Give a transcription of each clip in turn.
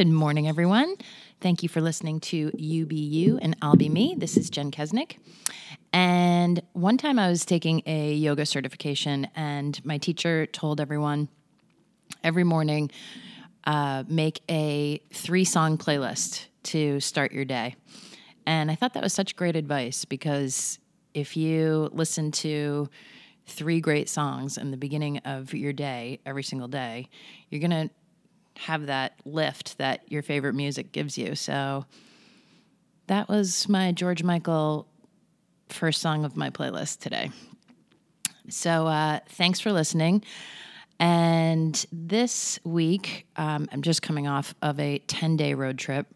Good morning, everyone. Thank you for listening to You Be You and I'll Be Me. This is Jen Kesnick. And one time I was taking a yoga certification, and my teacher told everyone every morning uh, make a three song playlist to start your day. And I thought that was such great advice because if you listen to three great songs in the beginning of your day every single day, you're going to have that lift that your favorite music gives you. So that was my George Michael first song of my playlist today. So uh, thanks for listening. And this week, um, I'm just coming off of a 10 day road trip.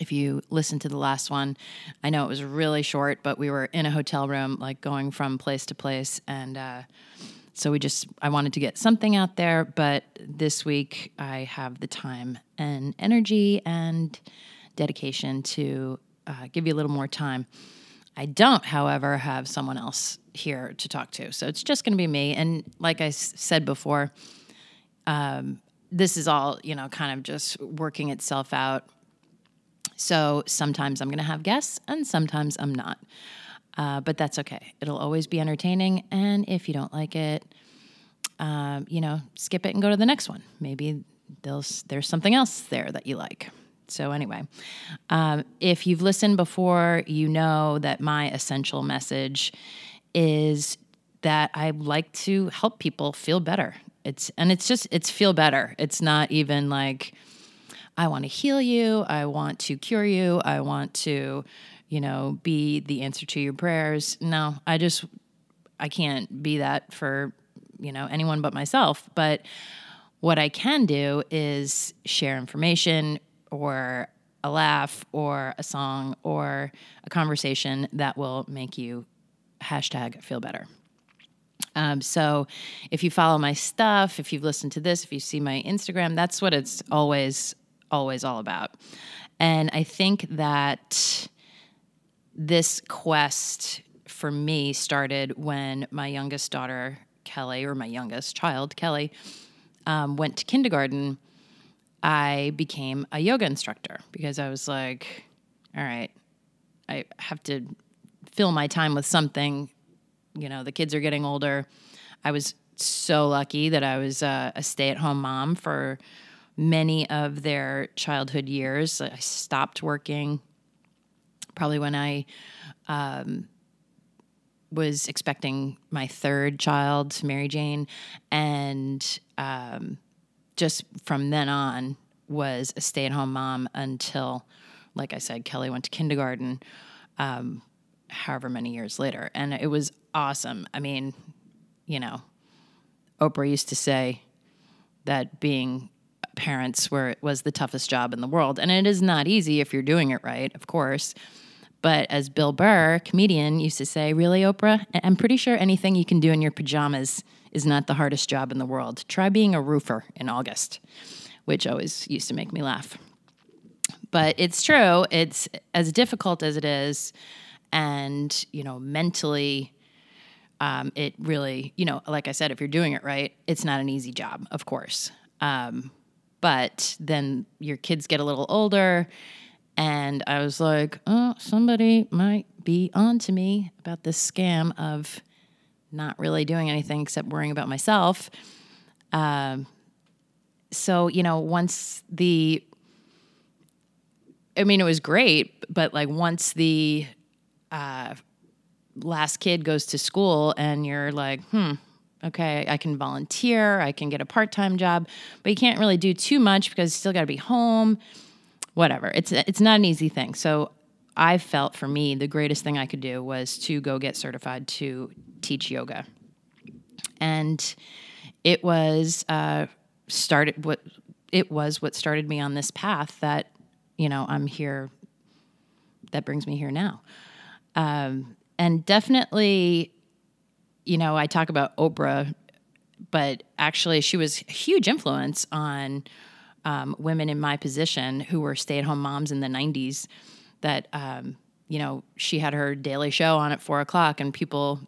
If you listen to the last one, I know it was really short, but we were in a hotel room, like going from place to place. And uh, so we just, I wanted to get something out there, but this week I have the time and energy and dedication to uh, give you a little more time. I don't, however, have someone else here to talk to. So it's just going to be me. And like I s- said before, um, this is all, you know, kind of just working itself out. So sometimes I'm going to have guests and sometimes I'm not. Uh, but that's okay. It'll always be entertaining. And if you don't like it, um, you know, skip it and go to the next one. Maybe there's something else there that you like. So anyway, um, if you've listened before, you know that my essential message is that I like to help people feel better. It's and it's just it's feel better. It's not even like I want to heal you. I want to cure you. I want to you know, be the answer to your prayers. No, I just I can't be that for, you know, anyone but myself. But what I can do is share information or a laugh or a song or a conversation that will make you hashtag feel better. Um, so if you follow my stuff, if you've listened to this, if you see my Instagram, that's what it's always, always all about. And I think that this quest for me started when my youngest daughter, Kelly, or my youngest child, Kelly, um, went to kindergarten. I became a yoga instructor because I was like, all right, I have to fill my time with something. You know, the kids are getting older. I was so lucky that I was uh, a stay at home mom for many of their childhood years. I stopped working probably when I um, was expecting my third child, Mary Jane, and um, just from then on was a stay at home mom until, like I said, Kelly went to kindergarten, um, however many years later. And it was awesome. I mean, you know, Oprah used to say that being parents were was the toughest job in the world and it is not easy if you're doing it right of course but as Bill Burr, comedian, used to say, really, Oprah, I'm pretty sure anything you can do in your pajamas is not the hardest job in the world. Try being a roofer in August, which always used to make me laugh. But it's true, it's as difficult as it is, and, you know, mentally, um, it really, you know, like I said, if you're doing it right, it's not an easy job, of course. Um, but then your kids get a little older and I was like, oh, somebody might be on to me about this scam of not really doing anything except worrying about myself. Um, so, you know, once the, I mean, it was great, but like once the uh, last kid goes to school and you're like, hmm, okay, I can volunteer, I can get a part time job, but you can't really do too much because you still got to be home whatever. It's it's not an easy thing. So I felt for me the greatest thing I could do was to go get certified to teach yoga, and it was uh, started what it was what started me on this path that you know I'm here. That brings me here now, um, and definitely, you know, I talk about Oprah, but actually, she was a huge influence on um, women in my position who were stay at home moms in the 90s that, um, you know, she had her daily show on at four o'clock and people,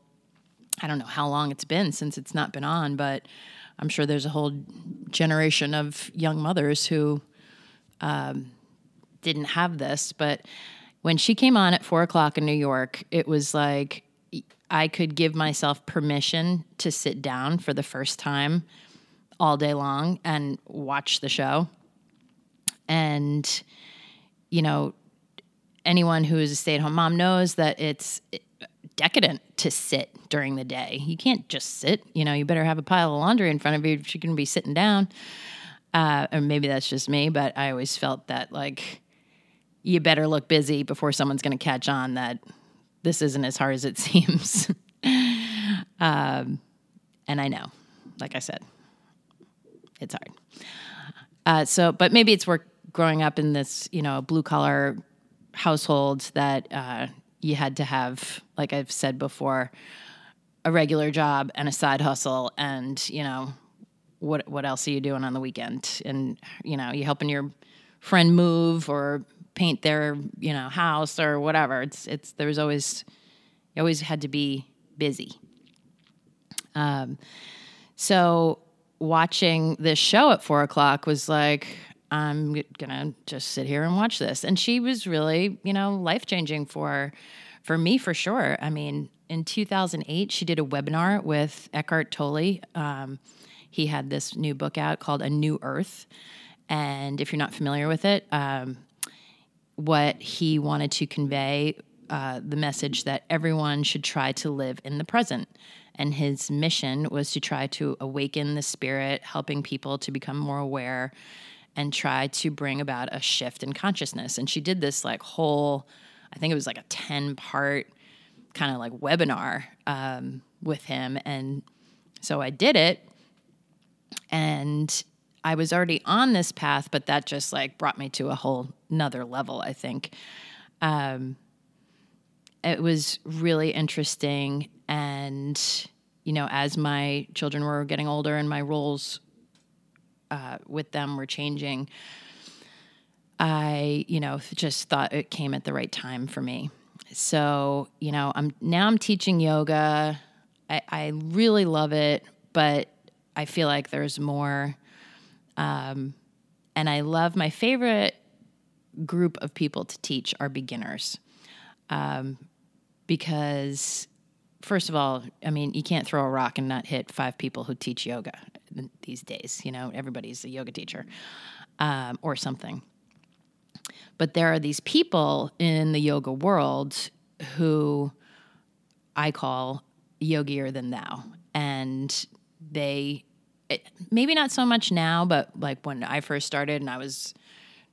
I don't know how long it's been since it's not been on, but I'm sure there's a whole generation of young mothers who um, didn't have this, but when she came on at four o'clock in New York, it was like I could give myself permission to sit down for the first time all day long and watch the show. And, you know, anyone who is a stay at home mom knows that it's decadent to sit during the day. You can't just sit, you know, you better have a pile of laundry in front of you if you're going to be sitting down. Uh, or maybe that's just me, but I always felt that like you better look busy before someone's going to catch on that this isn't as hard as it seems. um, and I know, like I said, it's hard. Uh, so, but maybe it's work growing up in this, you know, blue collar household that uh, you had to have, like I've said before, a regular job and a side hustle, and you know, what what else are you doing on the weekend? And you know, you helping your friend move or paint their you know house or whatever. It's it's there was always you always had to be busy. Um, so watching this show at four o'clock was like I'm gonna just sit here and watch this, and she was really you know life changing for for me for sure. I mean, in 2008, she did a webinar with Eckhart Tolle. Um, he had this new book out called A New Earth. And if you're not familiar with it, um, what he wanted to convey uh, the message that everyone should try to live in the present. And his mission was to try to awaken the spirit, helping people to become more aware and try to bring about a shift in consciousness. And she did this like whole, I think it was like a 10 part kind of like webinar um, with him. And so I did it. And I was already on this path, but that just like brought me to a whole another level, I think. Um, it was really interesting. And, you know, as my children were getting older and my roles uh, with them were changing, I, you know, just thought it came at the right time for me. So, you know, I'm now I'm teaching yoga. I, I really love it, but I feel like there's more um, and I love my favorite group of people to teach are beginners. Um, because, first of all, I mean, you can't throw a rock and not hit five people who teach yoga these days. You know, everybody's a yoga teacher um, or something. But there are these people in the yoga world who I call yogier than thou. And they it, maybe not so much now, but like when I first started and I was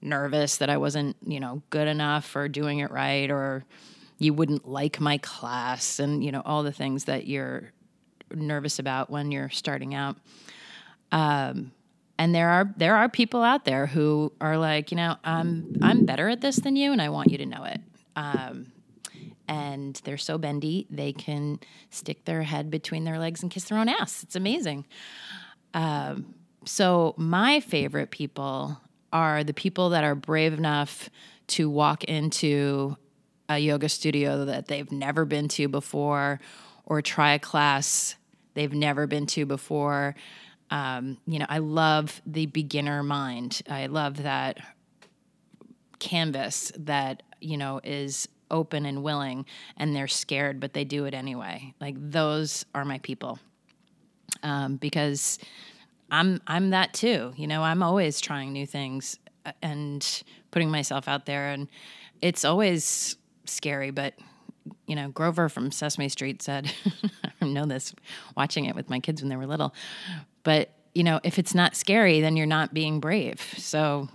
nervous that I wasn't, you know, good enough or doing it right or you wouldn't like my class and, you know, all the things that you're nervous about when you're starting out. Um, and there are there are people out there who are like, you know, I'm I'm better at this than you, and I want you to know it. Um, and they're so bendy they can stick their head between their legs and kiss their own ass. It's amazing. Um, so my favorite people are the people that are brave enough to walk into a yoga studio that they've never been to before or try a class they've never been to before. Um, you know, I love the beginner mind. I love that canvas that, you know, is open and willing and they're scared, but they do it anyway. Like those are my people um, because I'm I'm that too. You know, I'm always trying new things uh, and putting myself out there, and it's always scary. But you know, Grover from Sesame Street said, "I know this, watching it with my kids when they were little." But you know, if it's not scary, then you're not being brave. So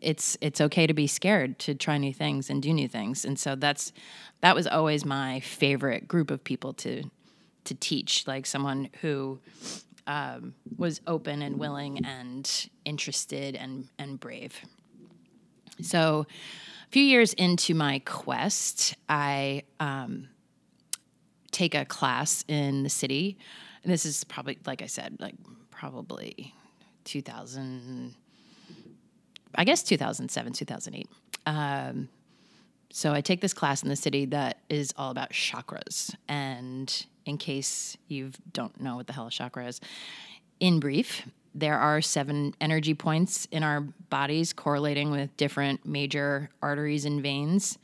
it's it's okay to be scared to try new things and do new things and so that's that was always my favorite group of people to to teach, like someone who um, was open and willing and interested and and brave. So, few years into my quest, I um, take a class in the city, and this is probably, like I said, like probably 2000. I guess 2007, 2008. Um, so I take this class in the city that is all about chakras. And in case you don't know what the hell a chakra is, in brief, there are seven energy points in our bodies correlating with different major arteries and veins.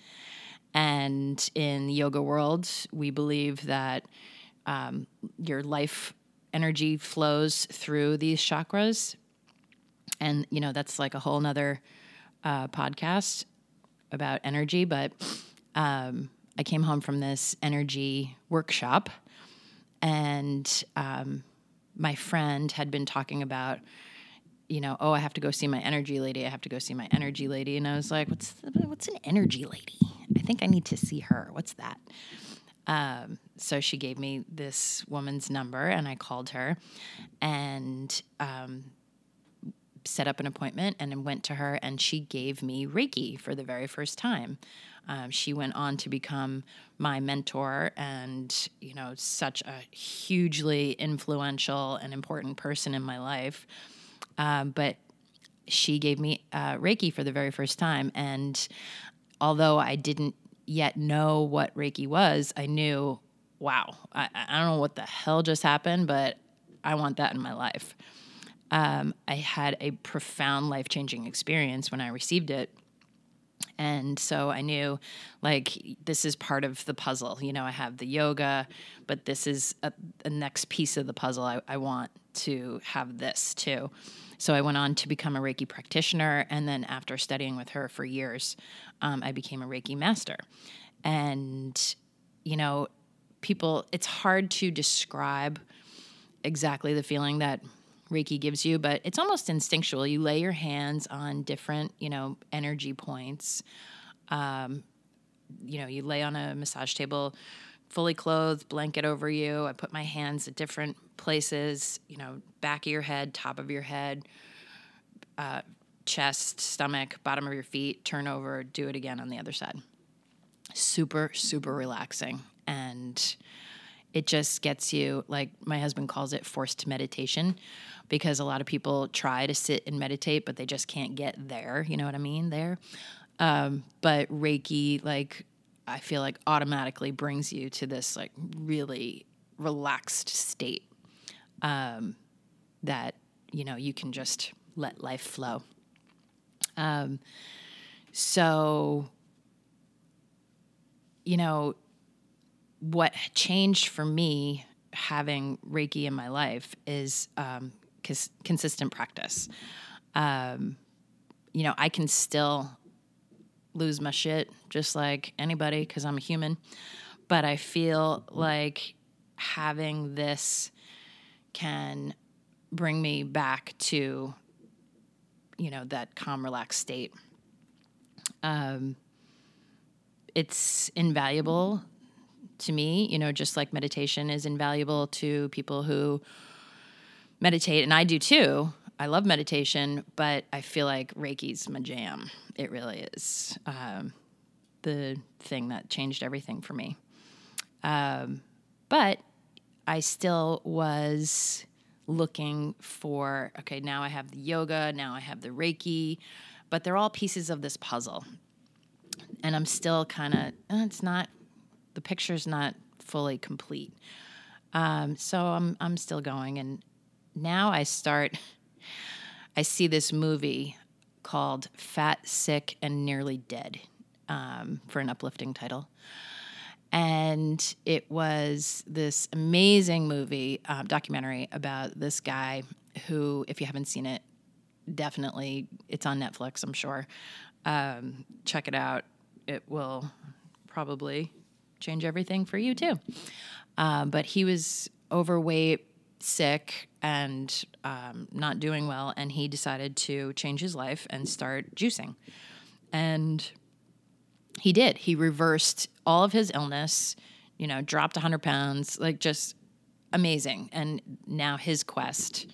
And in the yoga world, we believe that um, your life energy flows through these chakras. And, you know, that's like a whole nother uh, podcast about energy. But um, I came home from this energy workshop and um, my friend had been talking about you know, oh, I have to go see my energy lady. I have to go see my energy lady. And I was like, what's what's an energy lady? I think I need to see her. What's that? Um, so she gave me this woman's number, and I called her, and um, set up an appointment, and went to her, and she gave me Reiki for the very first time. Um, she went on to become my mentor and, you know, such a hugely influential and important person in my life. Um, but she gave me uh, Reiki for the very first time. And although I didn't yet know what Reiki was, I knew, wow, I, I don't know what the hell just happened, but I want that in my life. Um, I had a profound life changing experience when I received it and so I knew like this is part of the puzzle. You know, I have the yoga, but this is a, a next piece of the puzzle. I, I want to have this too. So I went on to become a Reiki practitioner. And then after studying with her for years, um, I became a Reiki master. And, you know, people, it's hard to describe exactly the feeling that Reiki gives you, but it's almost instinctual. You lay your hands on different, you know, energy points. Um, you know, you lay on a massage table, fully clothed, blanket over you. I put my hands at different places, you know, back of your head, top of your head, uh, chest, stomach, bottom of your feet, turn over, do it again on the other side. Super, super relaxing. And it just gets you, like my husband calls it forced meditation, because a lot of people try to sit and meditate, but they just can't get there. You know what I mean? There. Um, but Reiki, like, I feel like automatically brings you to this like really relaxed state um, that you know you can just let life flow. Um, so, you know, what changed for me having Reiki in my life is um, cons- consistent practice. Um, you know, I can still lose my shit just like anybody because I'm a human, but I feel like having this can bring me back to, you know, that calm, relaxed state. Um, it's invaluable to me, you know, just like meditation is invaluable to people who meditate, and I do too. I love meditation, but I feel like Reiki's my jam. It really is um, the thing that changed everything for me. Um, but I still was looking for okay, now I have the yoga, now I have the Reiki, but they're all pieces of this puzzle. And I'm still kind of, uh, it's not, the picture's not fully complete. Um, so I'm, I'm still going. And now I start, I see this movie called Fat, Sick, and Nearly Dead um, for an uplifting title. And it was this amazing movie, um, documentary about this guy who, if you haven't seen it, definitely, it's on Netflix, I'm sure. Um, check it out. It will probably change everything for you too. Uh, but he was overweight, sick and um, not doing well, and he decided to change his life and start juicing. And he did. He reversed all of his illness, you know, dropped 100 pounds, like just amazing. And now his quest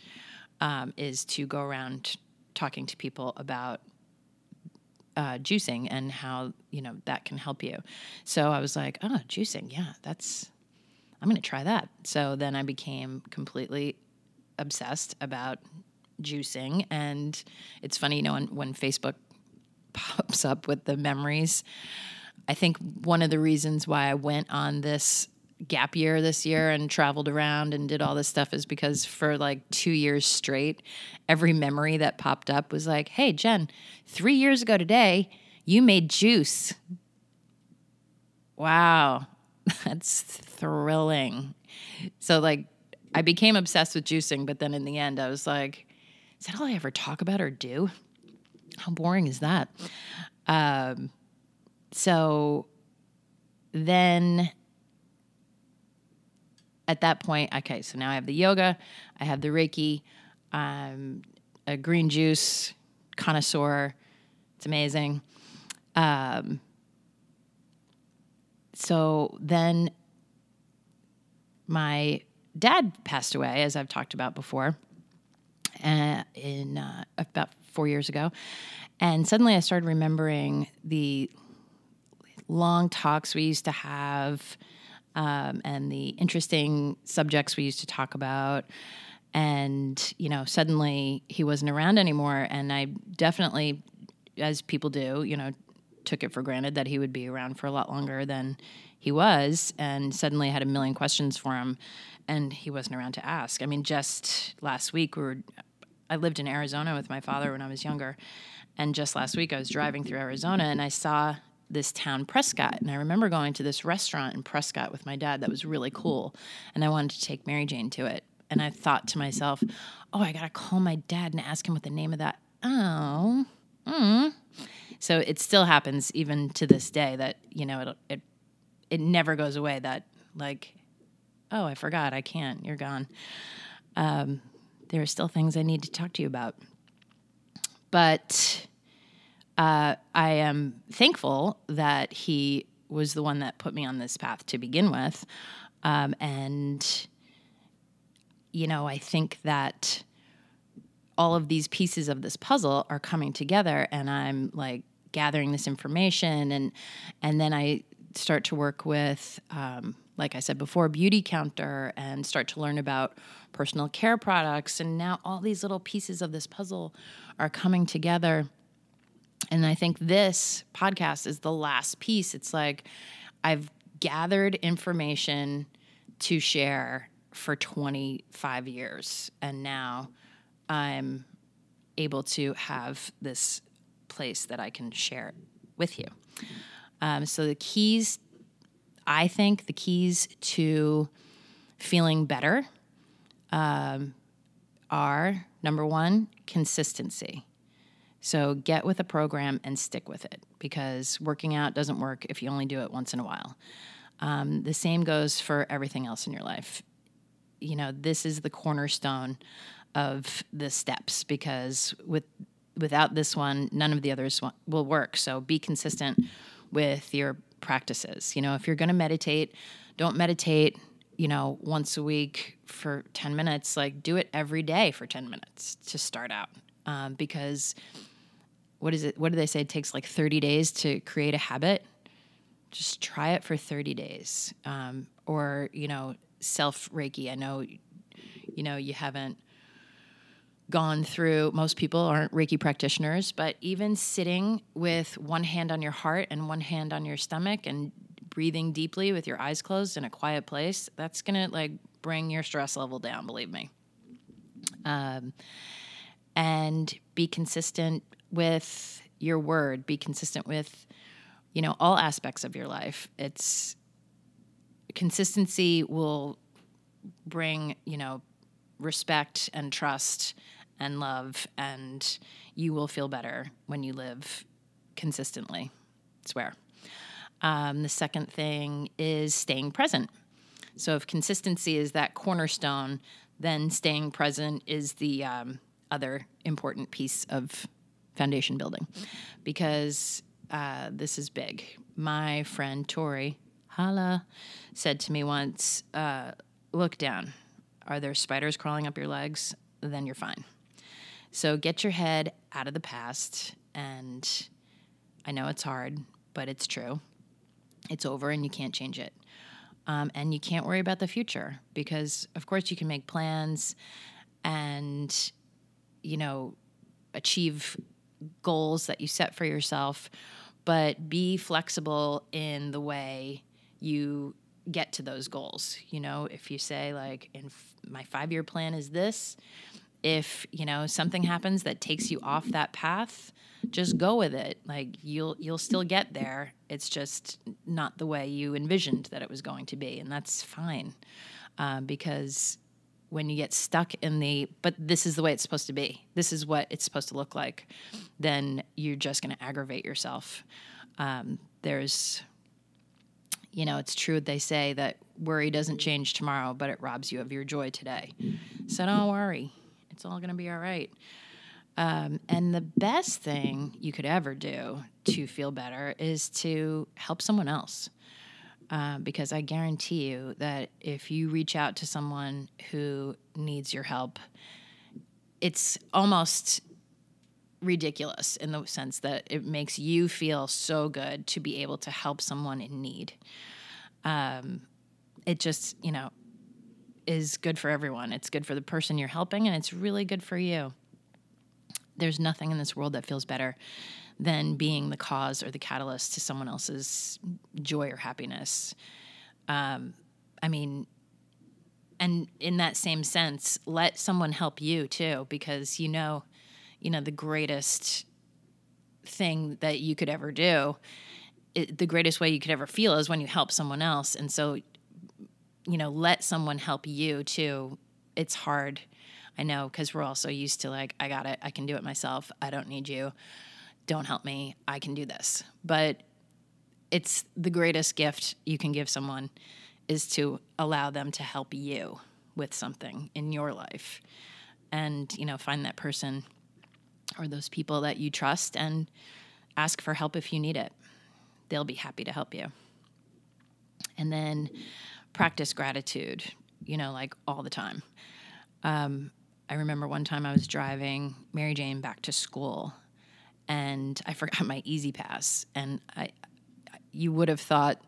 um, is to go around talking to people about uh, juicing and how you know that can help you. So I was like, oh, juicing, yeah, that's I'm going to try that. So then I became completely obsessed about juicing. And it's funny, you know, when, when Facebook pops up with the memories, I think one of the reasons why I went on this gap year this year and traveled around and did all this stuff is because for like two years straight, every memory that popped up was like, hey, Jen, three years ago today, you made juice. Wow, that's thrilling. So, like, I became obsessed with juicing, but then in the end, I was like, is that all I ever talk about or do? How boring is that? Um, so then at that point, okay, so now I have the yoga, I have the Reiki, um, a green juice connoisseur. It's amazing. Um, so then my dad passed away, as I've talked about before, uh, in uh, about four years ago. And suddenly I started remembering the long talks we used to have um, and the interesting subjects we used to talk about. And, you know, suddenly he wasn't around anymore. And I definitely, as people do, you know, took it for granted that he would be around for a lot longer than he was. And suddenly had a million questions for him and he wasn't around to ask. I mean, just last week we were, I lived in Arizona with my father when I was younger. And just last week I was driving through Arizona and I saw this town, Prescott. And I remember going to this restaurant in Prescott with my dad that was really cool. And I wanted to take Mary Jane to it. And I thought to myself, oh, I got to call my dad and ask him what the name of that. Oh, mm. So it still happens even to this day that, you know, it, it, it never goes away that, like, oh, I forgot, I can't, you're gone. Um, there are still things I need to talk to you about. But uh, I am thankful that he was the one that put me on this path to begin with. Um, and, you know, I think that all of these pieces of this puzzle are coming together and I'm like gathering this information and and then I start to work with um, like I said before, Beautycounter and start to learn about personal care products. And now all these little pieces of this puzzle are coming together. And I think this podcast is the last piece. It's like I've gathered information to share for 25 years. And now I'm able to have this place that I can share with you. Um, so the keys I think the keys to feeling better um, are number one, consistency. So get with a program and stick with it because working out doesn't work if you only do it once in a while. Um, the same goes for everything else in your life. You know, this is the cornerstone of the steps because with without this one, none of the others will work. So be consistent with your practices. You know, if you're going to meditate, don't meditate, you know, once a week for 10 minutes. Like, do it every day for 10 minutes to start out. Um, because what is it? What do they say? It takes like 30 days to create a habit. Just try it for 30 days. Um, or, you know, self Reiki. I know, you know, you haven't gone through most people aren't reiki practitioners but even sitting with one hand on your heart and one hand on your stomach and breathing deeply with your eyes closed in a quiet place that's gonna like bring your stress level down believe me um, and be consistent with your word be consistent with you know all aspects of your life it's consistency will bring you know respect and trust and love, and you will feel better when you live consistently. I swear. Um, the second thing is staying present. So, if consistency is that cornerstone, then staying present is the um, other important piece of foundation building because uh, this is big. My friend Tori Hala said to me once, uh, Look down. Are there spiders crawling up your legs? Then you're fine. So get your head out of the past. And I know it's hard, but it's true. It's over and you can't change it. Um, and you can't worry about the future because, of course, you can make plans and, you know, achieve goals that you set for yourself, but be flexible in the way you get to those goals. You know, if you say like in f- my 5-year plan is this, if, you know, something happens that takes you off that path, just go with it. Like you'll you'll still get there. It's just not the way you envisioned that it was going to be, and that's fine. Um, because when you get stuck in the but this is the way it's supposed to be. This is what it's supposed to look like then you're just going to aggravate yourself. Um, there's you know it's true they say that worry doesn't change tomorrow but it robs you of your joy today. So don't worry. It's all going to be all right. Um, and the best thing you could ever do to feel better is to help someone else. Uh, because I guarantee you that if you reach out to someone who needs your help, it's almost ridiculous in the sense that it makes you feel so good to be able to help someone in need. Um, it just, you know, is good for everyone. It's good for the person you're helping, and it's really good for you there's nothing in this world that feels better than being the cause or the catalyst to someone else's joy or happiness. Um, I mean, and in that same sense, let someone help you too, because you know, you know, the greatest thing that you could ever do, it, the greatest way you could ever feel is when you help someone else. And so, you know, let someone help you too. It's hard I know because we're all so used to like, I got it, I can do it myself, I don't need you, don't help me, I can do this. But it's the greatest gift you can give someone is to allow them to help you with something in your life. And you know find that person or those people that you trust and ask for help if you need it. They'll be happy to help you. And then practice gratitude you know like all the time. Um, I remember one time I was driving Mary Jane back to school and I forgot my E-ZPass, And I, you would have thought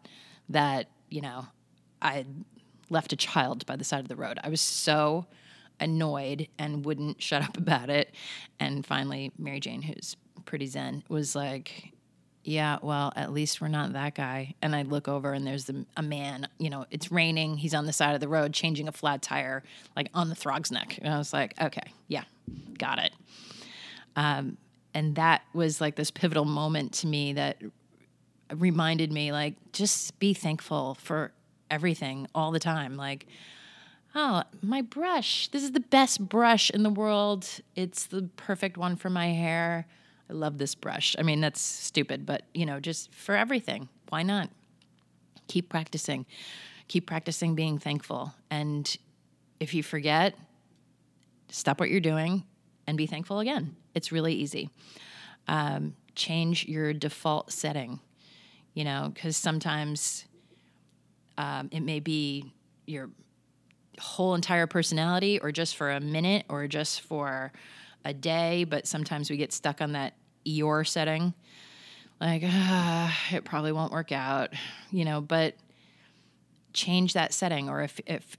that, you know, I left a child by the side of the road. I was so annoyed and wouldn't shut up about it. And finally, Mary Jane, who's pretty zen, was like, yeah, well, at least we're not that guy. And I look over and there's the, a man, you know, it's raining. He's on the side of the road changing a flat tire, like on the Throgs Neck. And I was like, okay, yeah, got it. Um, and that was like this pivotal moment to me that reminded me, like, just be thankful for everything all the time. Like, oh, my brush. This is the best brush in the world. It's the perfect one for my hair I love this brush. I mean, that's stupid, but you know, just for everything, why not? Keep practicing. Keep practicing being thankful. And if you forget, stop what you're doing and be thankful again. It's really easy. Um, change your default setting, you know, because sometimes um, it may be your whole entire personality or just for a minute or just for a day, but sometimes we get stuck on that Eeyore setting. Like, ah, it probably won't work out, you know, but change that setting. Or if, if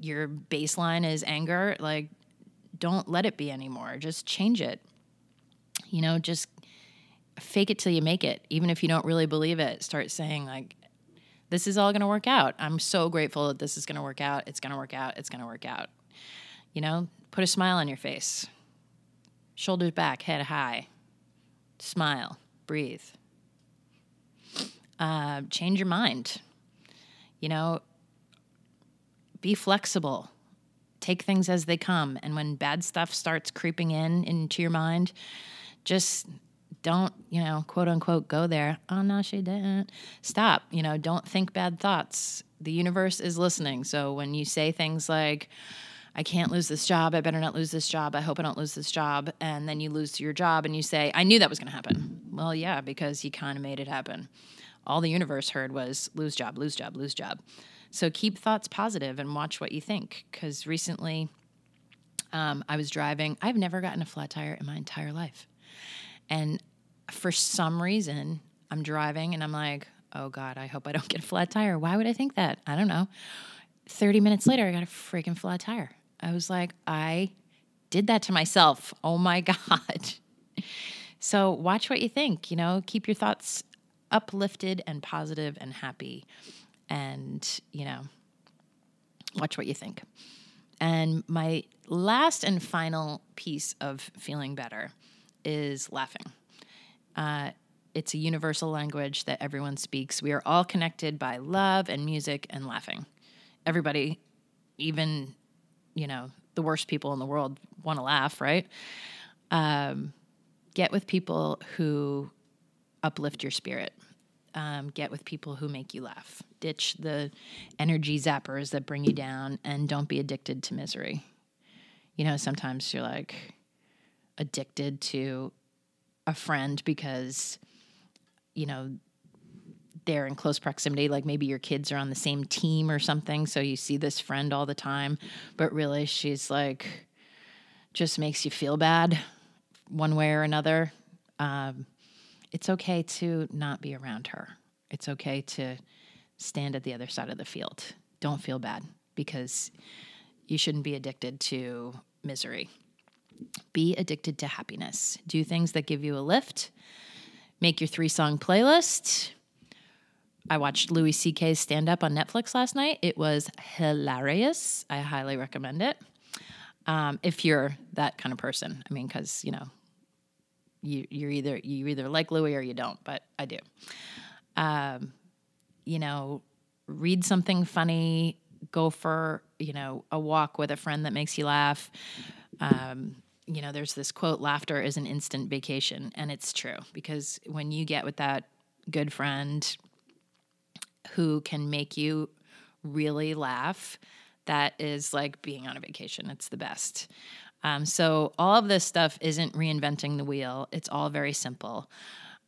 your baseline is anger, like, don't let it be anymore. Just change it. You know, just fake it till you make it. Even if you don't really believe it, start saying, like, this is all going to work out. I'm so grateful that this is going to work out. It's going to work out. It's going to work out. You know, put a smile on your face shoulders back, head high, smile, breathe. Uh, change your mind. You know, be flexible. Take things as they come. And when bad stuff starts creeping in into your mind, just don't, you know, quote unquote, go there. Oh, no, she didn't. Stop. You know, don't think bad thoughts. The universe is listening. So when you say things like, I can't lose this job. I better not lose this job. I hope I don't lose this job. And then you lose your job and you say, I knew that was going to happen. Well, yeah, because you kind of made it happen. All the universe heard was lose job, lose job, lose job. So keep thoughts positive and watch what you think. Because recently um, I was driving, I've never gotten a flat tire in my entire life. And for some reason, I'm driving and I'm like, oh God, I hope I don't get a flat tire. Why would I think that? I don't know. 30 minutes later, I got a freaking flat tire. I was like, I did that to myself. Oh my God. so watch what you think, you know, keep your thoughts uplifted and positive and happy. And, you know, watch what you think. And my last and final piece of feeling better is laughing. Uh, it's a universal language that everyone speaks. We are all connected by love and music and laughing. Everybody, even, you know, the worst people in the world want to laugh, right? Um, get with people who uplift your spirit. Um, get with people who make you laugh. Ditch the energy zappers that bring you down and don't be addicted to misery. You know, sometimes you're like addicted to a friend because, you know, they're in close proximity. Like maybe your kids are on the same team or something. So you see this friend all the time, but really she's like, just makes you feel bad one way or another. Um, it's okay to not be around her. It's okay to stand at the other side of the field. Don't feel bad because you shouldn't be addicted to misery. Be addicted to happiness. Do things that give you a lift. Make your three song playlist. I watched Louis C.K.'s stand up on Netflix last night. It was hilarious. I highly recommend it. Um, if you're that kind of person, I mean, because, you know, you you're either you either like Louis or you don't, but I do. Um, you know, read something funny, go for you know a walk with a friend that makes you laugh. Um, you know, there's this quote: "Laughter is an instant vacation," and it's true because when you get with that good friend who can make you really laugh, that is like being on a vacation. It's the best. Um, so all of this stuff isn't reinventing the wheel. It's all very simple.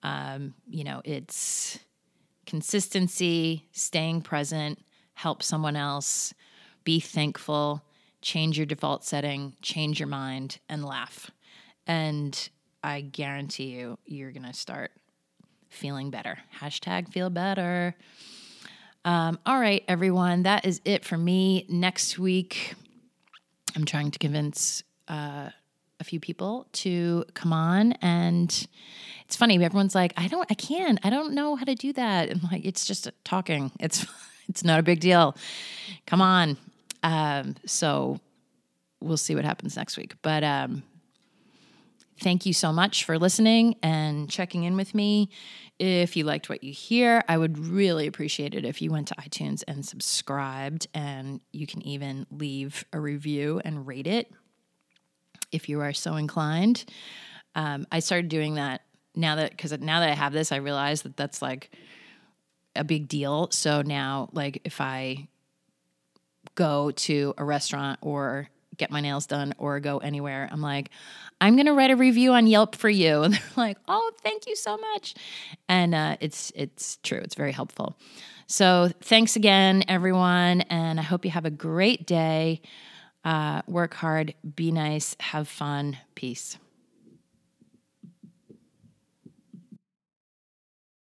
Um, you know, it's consistency, staying present, help someone else, be thankful, change your default setting, change your mind, and laugh. And I guarantee you, you're going to start feeling better. Hashtag feel better. Um, all right, everyone, that is it for me. Next week, I'm trying to convince uh, a few people to come on. And it's funny everyone's like i don't i can't i don't know how to do that. And like it's just talking. It's it's not a big deal. Come on. Um, so we'll see what happens next week. But um, thank you so much for listening and checking in with me. If you liked what you hear i would really appreciate it if you went to itunes and subscribed and you can even leave a review and rate it if you are so inclined. Um, I started doing that now that because now that I have this, I realize that that's like a big deal. So now, like if I go to a restaurant or get my nails done or go anywhere, I'm like, I'm gonna write a review on Yelp for you, and they're like, Oh, thank you so much, and uh, it's it's true. It's very helpful. So thanks again, everyone, and I hope you have a great day. Uh, work hard, be nice, have fun. Peace.